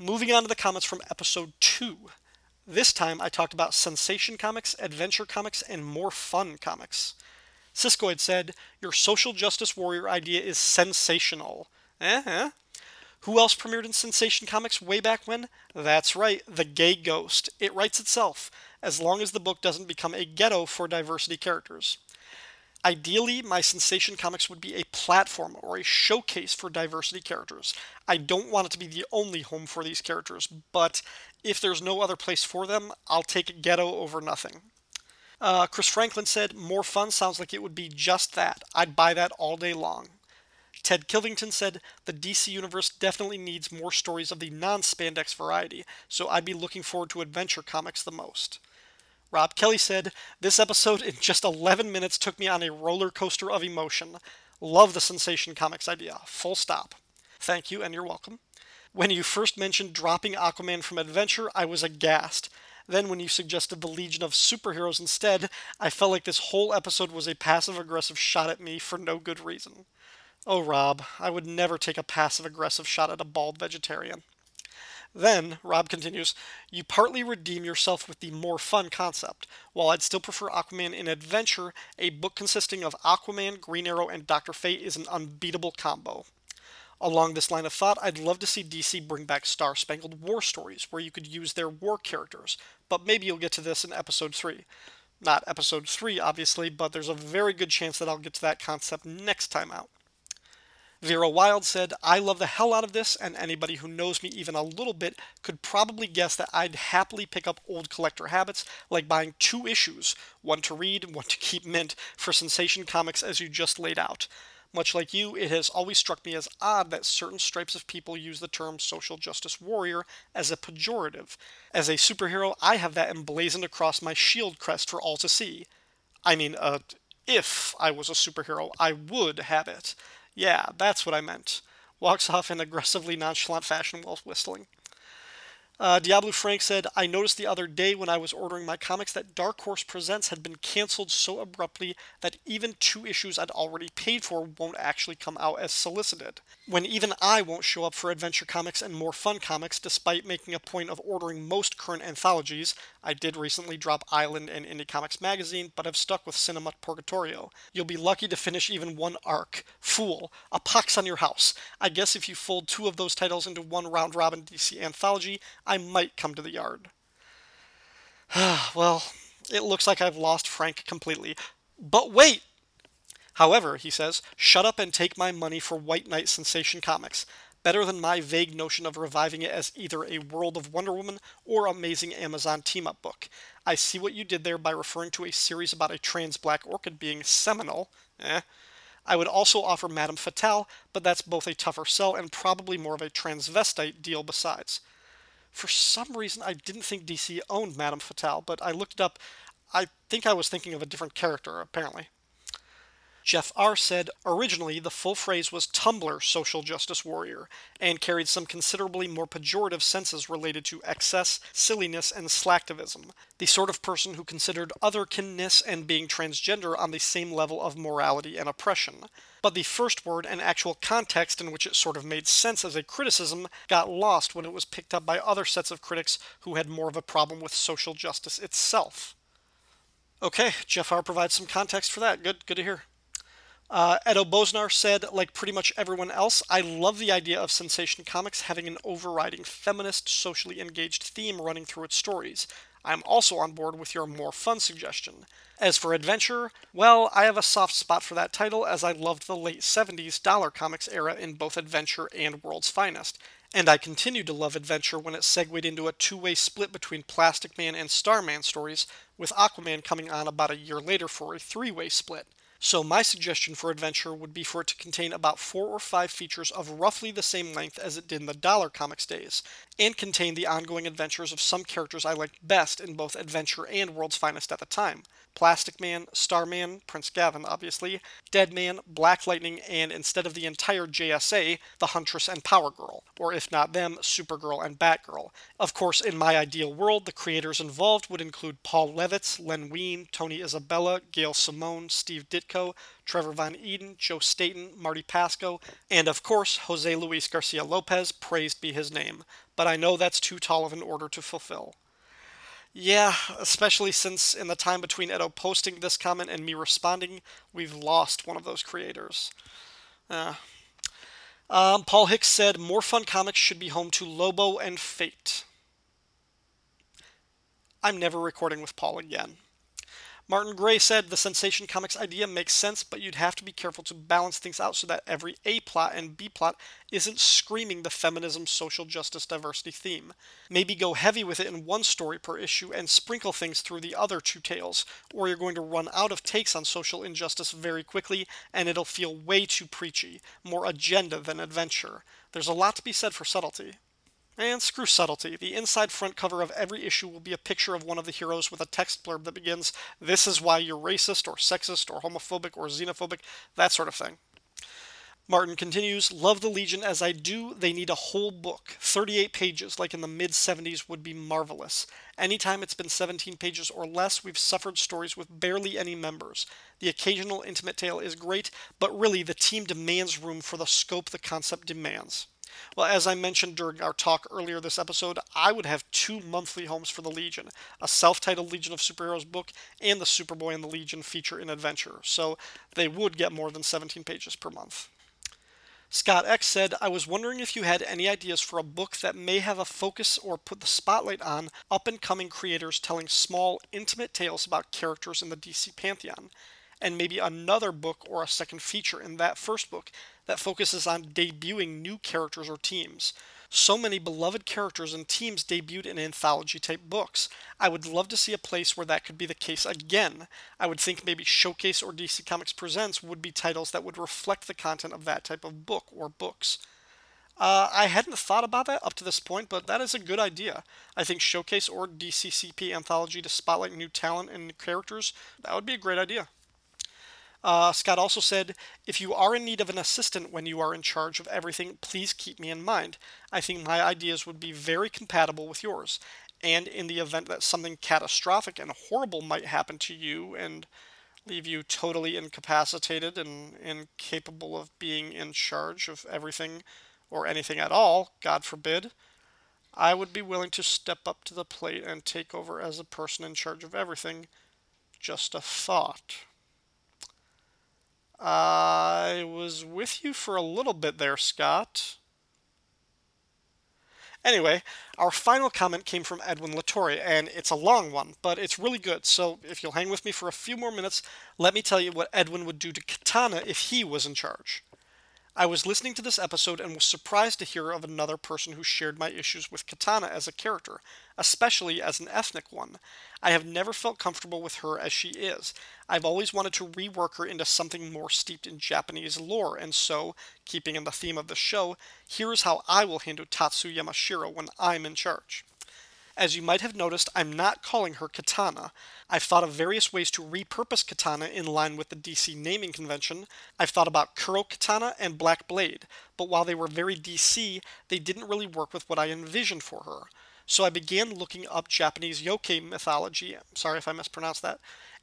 Moving on to the comments from episode 2. This time I talked about sensation comics, adventure comics, and more fun comics. Siskoid said, Your social justice warrior idea is sensational. Eh? eh? Who else premiered in Sensation Comics way back when? That's right, The Gay Ghost. It writes itself, as long as the book doesn't become a ghetto for diversity characters. Ideally, my Sensation Comics would be a platform or a showcase for diversity characters. I don't want it to be the only home for these characters, but if there's no other place for them, I'll take Ghetto over nothing. Uh, Chris Franklin said, More fun sounds like it would be just that. I'd buy that all day long. Ted Kilvington said, The DC Universe definitely needs more stories of the non spandex variety, so I'd be looking forward to Adventure Comics the most. Rob Kelly said, This episode in just 11 minutes took me on a roller coaster of emotion. Love the Sensation Comics idea. Full stop. Thank you, and you're welcome. When you first mentioned dropping Aquaman from Adventure, I was aghast. Then, when you suggested the Legion of Superheroes instead, I felt like this whole episode was a passive aggressive shot at me for no good reason. Oh, Rob, I would never take a passive aggressive shot at a bald vegetarian. Then, Rob continues, you partly redeem yourself with the more fun concept. While I'd still prefer Aquaman in Adventure, a book consisting of Aquaman, Green Arrow, and Dr. Fate is an unbeatable combo. Along this line of thought, I'd love to see DC bring back Star Spangled War stories where you could use their war characters, but maybe you'll get to this in episode 3. Not episode 3, obviously, but there's a very good chance that I'll get to that concept next time out. Vera Wild said, I love the hell out of this, and anybody who knows me even a little bit could probably guess that I'd happily pick up old collector habits like buying two issues, one to read, one to keep mint, for Sensation Comics as you just laid out. Much like you, it has always struck me as odd that certain stripes of people use the term social justice warrior as a pejorative. As a superhero, I have that emblazoned across my shield crest for all to see. I mean, uh, if I was a superhero, I would have it. Yeah, that's what I meant. Walks off in aggressively nonchalant fashion while whistling. Uh, Diablo Frank said, I noticed the other day when I was ordering my comics that Dark Horse Presents had been canceled so abruptly that even two issues I'd already paid for won't actually come out as solicited. When even I won't show up for Adventure Comics and More Fun Comics despite making a point of ordering most current anthologies, I did recently drop Island and Indie Comics Magazine, but have stuck with Cinema Purgatorio. You'll be lucky to finish even one arc. Fool. A pox on your house. I guess if you fold two of those titles into one round robin DC anthology, I might come to the yard. well, it looks like I've lost Frank completely. But wait! However, he says, shut up and take my money for White Knight Sensation Comics. Better than my vague notion of reviving it as either a World of Wonder Woman or Amazing Amazon team up book. I see what you did there by referring to a series about a trans black orchid being seminal. Eh. I would also offer Madame Fatale, but that's both a tougher sell and probably more of a transvestite deal besides. For some reason, I didn't think DC owned Madame Fatale, but I looked it up. I think I was thinking of a different character, apparently. Jeff R. said originally the full phrase was Tumblr social justice warrior and carried some considerably more pejorative senses related to excess, silliness, and slacktivism, the sort of person who considered otherkinness and being transgender on the same level of morality and oppression. But the first word and actual context in which it sort of made sense as a criticism got lost when it was picked up by other sets of critics who had more of a problem with social justice itself. Okay, Jeff R provides some context for that. Good, good to hear. Uh, Edo Bosnar said, like pretty much everyone else, I love the idea of Sensation Comics having an overriding feminist, socially engaged theme running through its stories. I'm also on board with your more fun suggestion. As for Adventure, well, I have a soft spot for that title as I loved the late 70s Dollar Comics era in both Adventure and World's Finest. And I continued to love Adventure when it segued into a two way split between Plastic Man and Starman stories, with Aquaman coming on about a year later for a three way split. So my suggestion for Adventure would be for it to contain about four or five features of roughly the same length as it did in the Dollar Comics days, and contain the ongoing adventures of some characters I liked best in both Adventure and World's Finest at the time. Plastic Man, Starman, Prince Gavyn, obviously, Deadman, Black Lightning, and instead of the entire JSA, the Huntress and Power Girl, or if not them, Supergirl and Batgirl. Of course, in my ideal world, the creators involved would include Paul Levitz, Len Wein, Tony Isabella, Gail Simone, Steve Ditko, Trevor Von Eeden, Joe Staton, Marty Pasko, and of course, Jose Luis Garcia Lopez, praised be his name. But I know that's too tall of an order to fulfill. Yeah, especially since in the time between Edo posting this comment and me responding, we've lost one of those creators. Uh, um, Paul Hicks said, More Fun Comics should be home to Lobo and Fate. I'm never recording with Paul again. Martin Gray said the Sensation Comics idea makes sense, but you'd have to be careful to balance things out so that every A plot and B plot isn't screaming the feminism, social justice, diversity theme. Maybe go heavy with it in one story per issue and sprinkle things through the other two tales, or you're going to run out of takes on social injustice very quickly and it'll feel way too preachy, more agenda than adventure. There's a lot to be said for subtlety. And screw subtlety. The inside front cover of every issue will be a picture of one of the heroes with a text blurb that begins, This is why you're racist, or sexist, or homophobic, or xenophobic, that sort of thing. Martin continues, Love the Legion as I do, they need a whole book. 38 pages, like in the mid 70s, would be marvelous. Anytime it's been 17 pages or less, we've suffered stories with barely any members. The occasional intimate tale is great, but really the team demands room for the scope the concept demands. Well, as I mentioned during our talk earlier this episode, I would have two monthly homes for the Legion a self titled Legion of Superheroes book and the Superboy and the Legion feature in Adventure, so they would get more than 17 pages per month. Scott X said, I was wondering if you had any ideas for a book that may have a focus or put the spotlight on up and coming creators telling small, intimate tales about characters in the DC Pantheon, and maybe another book or a second feature in that first book that focuses on debuting new characters or teams. So many beloved characters and teams debuted in anthology type books. I would love to see a place where that could be the case again. I would think maybe Showcase or DC Comics Presents would be titles that would reflect the content of that type of book or books. Uh, I hadn't thought about that up to this point, but that is a good idea. I think Showcase or DCCP Anthology to spotlight new talent and characters, that would be a great idea. Uh, Scott also said, if you are in need of an assistant when you are in charge of everything, please keep me in mind. I think my ideas would be very compatible with yours. And in the event that something catastrophic and horrible might happen to you and leave you totally incapacitated and incapable of being in charge of everything or anything at all, God forbid, I would be willing to step up to the plate and take over as a person in charge of everything. Just a thought. I was with you for a little bit there, Scott. Anyway, our final comment came from Edwin Latore, and it's a long one, but it's really good. So if you'll hang with me for a few more minutes, let me tell you what Edwin would do to Katana if he was in charge. I was listening to this episode and was surprised to hear of another person who shared my issues with Katana as a character, especially as an ethnic one. I have never felt comfortable with her as she is. I've always wanted to rework her into something more steeped in Japanese lore, and so, keeping in the theme of the show, here's how I will handle Tatsu Yamashiro when I'm in charge. As you might have noticed, I'm not calling her Katana. I've thought of various ways to repurpose Katana in line with the DC naming convention. I've thought about Kuro Katana and Black Blade, but while they were very DC, they didn't really work with what I envisioned for her. So I began looking up Japanese yokai mythology, sorry if I mispronounced that,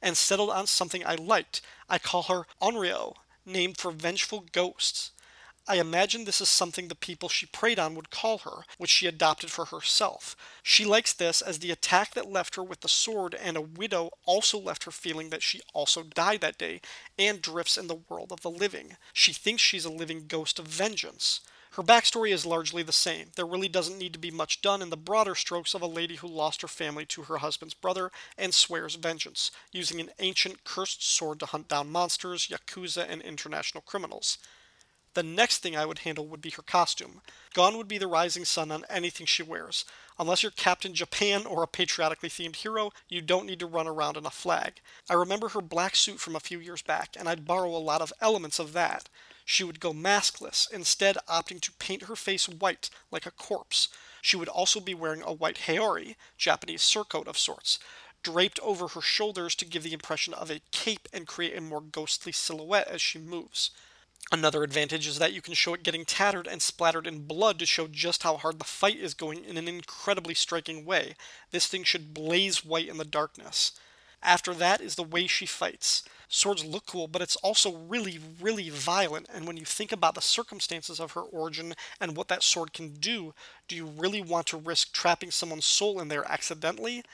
and settled on something I liked. I call her Onryo, named for vengeful ghosts. I imagine this is something the people she preyed on would call her, which she adopted for herself. She likes this as the attack that left her with the sword and a widow also left her feeling that she also died that day and drifts in the world of the living. She thinks she's a living ghost of vengeance. Her backstory is largely the same. There really doesn't need to be much done in the broader strokes of a lady who lost her family to her husband's brother and swears vengeance, using an ancient cursed sword to hunt down monsters, yakuza, and international criminals. The next thing I would handle would be her costume. Gone would be the rising sun on anything she wears. Unless you're Captain Japan or a patriotically themed hero, you don't need to run around in a flag. I remember her black suit from a few years back, and I'd borrow a lot of elements of that. She would go maskless, instead opting to paint her face white like a corpse. She would also be wearing a white haori, Japanese surcoat of sorts, draped over her shoulders to give the impression of a cape and create a more ghostly silhouette as she moves. Another advantage is that you can show it getting tattered and splattered in blood to show just how hard the fight is going in an incredibly striking way. This thing should blaze white in the darkness. After that is the way she fights. Swords look cool, but it's also really, really violent, and when you think about the circumstances of her origin and what that sword can do, do you really want to risk trapping someone's soul in there accidentally?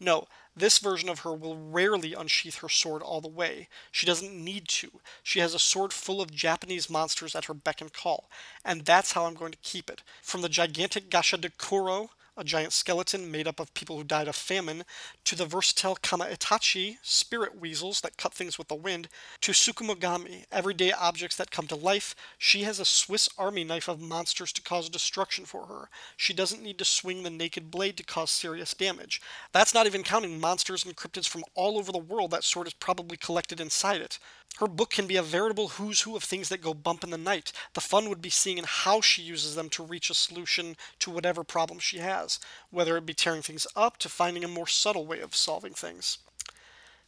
No, this version of her will rarely unsheath her sword all the way. She doesn't need to. She has a sword full of Japanese monsters at her beck and call, and that's how I'm going to keep it. From the gigantic Gashadokuro, a giant skeleton made up of people who died of famine, to the versatile Kama Itachi, spirit weasels that cut things with the wind, to Tsukumogami, everyday objects that come to life, she has a Swiss army knife of monsters to cause destruction for her. She doesn't need to swing the naked blade to cause serious damage. That's not even counting monsters and cryptids from all over the world that sword is probably collected inside it. Her book can be a veritable who's who of things that go bump in the night. The fun would be seeing in how she uses them to reach a solution to whatever problem she has, whether it be tearing things up to finding a more subtle way of solving things.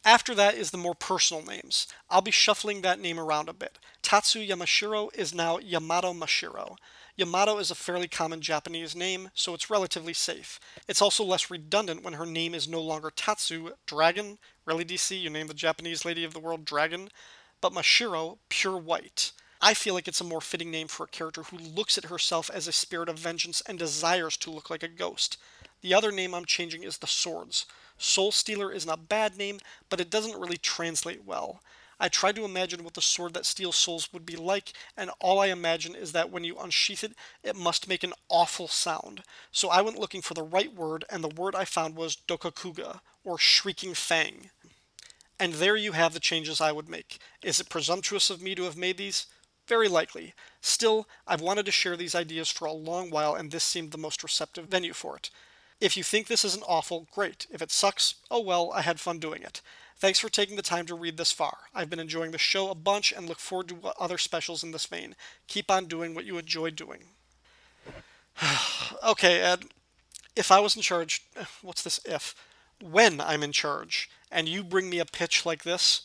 After that is the more personal names. I'll be shuffling that name around a bit. Tatsu Yamashiro is now Yamato Mashiro. Yamato is a fairly common Japanese name, so it's relatively safe. It's also less redundant when her name is no longer Tatsu, Dragon. Really, DC? You name the Japanese lady of the world Dragon? but Mashiro, pure white. I feel like it's a more fitting name for a character who looks at herself as a spirit of vengeance and desires to look like a ghost. The other name I'm changing is the Swords. Soul Stealer isn't a bad name, but it doesn't really translate well. I tried to imagine what the sword that steals souls would be like, and all I imagine is that when you unsheath it, it must make an awful sound. So I went looking for the right word, and the word I found was Dokakuga, or Shrieking Fang. And there you have the changes I would make. Is it presumptuous of me to have made these? Very likely. Still, I've wanted to share these ideas for a long while, and this seemed the most receptive venue for it. If you think this isn't awful, great. If it sucks, oh well, I had fun doing it. Thanks for taking the time to read this far. I've been enjoying the show a bunch and look forward to other specials in this vein. Keep on doing what you enjoy doing. okay, Ed. If I was in charge, what's this if? When I'm in charge, and you bring me a pitch like this,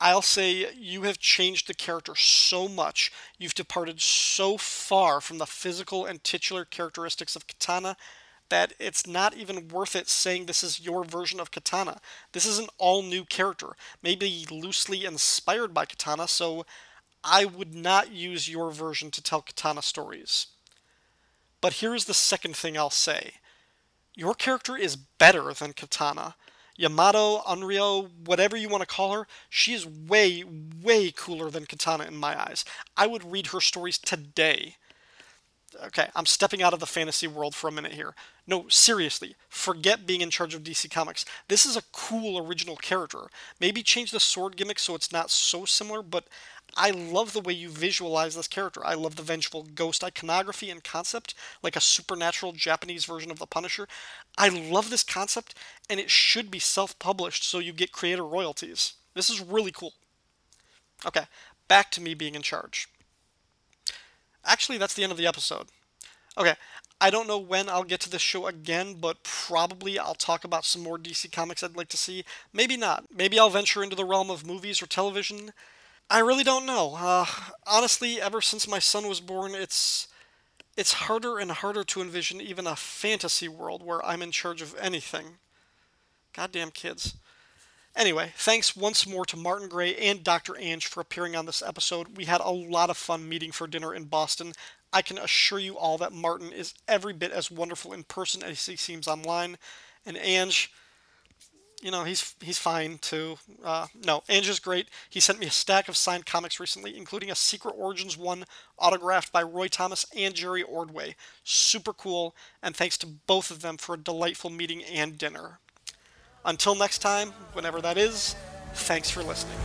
I'll say you have changed the character so much. You've departed so far from the physical and titular characteristics of Katana that it's not even worth it saying this is your version of Katana. This is an all new character, maybe loosely inspired by Katana, so I would not use your version to tell Katana stories. But here's the second thing I'll say your character is better than Katana. Yamato, Onryo, whatever you want to call her, she is way, way cooler than Katana in my eyes. I would read her stories today. Okay, I'm stepping out of the fantasy world for a minute here. No, seriously, forget being in charge of DC Comics. This is a cool original character. Maybe change the sword gimmick so it's not so similar, but I love the way you visualize this character. I love the vengeful ghost iconography and concept, like a supernatural Japanese version of the Punisher. I love this concept, and it should be self published so you get creator royalties. This is really cool. Okay, back to me being in charge. Actually, that's the end of the episode. Okay, I don't know when I'll get to this show again, but probably I'll talk about some more DC comics I'd like to see. Maybe not. Maybe I'll venture into the realm of movies or television. I really don't know. Uh, honestly, ever since my son was born, it's it's harder and harder to envision even a fantasy world where I'm in charge of anything. Goddamn kids. Anyway, thanks once more to Martin Gray and Dr. Anj for appearing on this episode. We had a lot of fun meeting for dinner in Boston. I can assure you all that Martin is every bit as wonderful in person as he seems online. And Anj, you know, he's he's fine too. Uh, no, Anj is great. He sent me a stack of signed comics recently, including a Secret Origins one autographed by Roy Thomas and Jerry Ordway. Super cool, and thanks to both of them for a delightful meeting and dinner. Until next time, whenever that is, thanks for listening.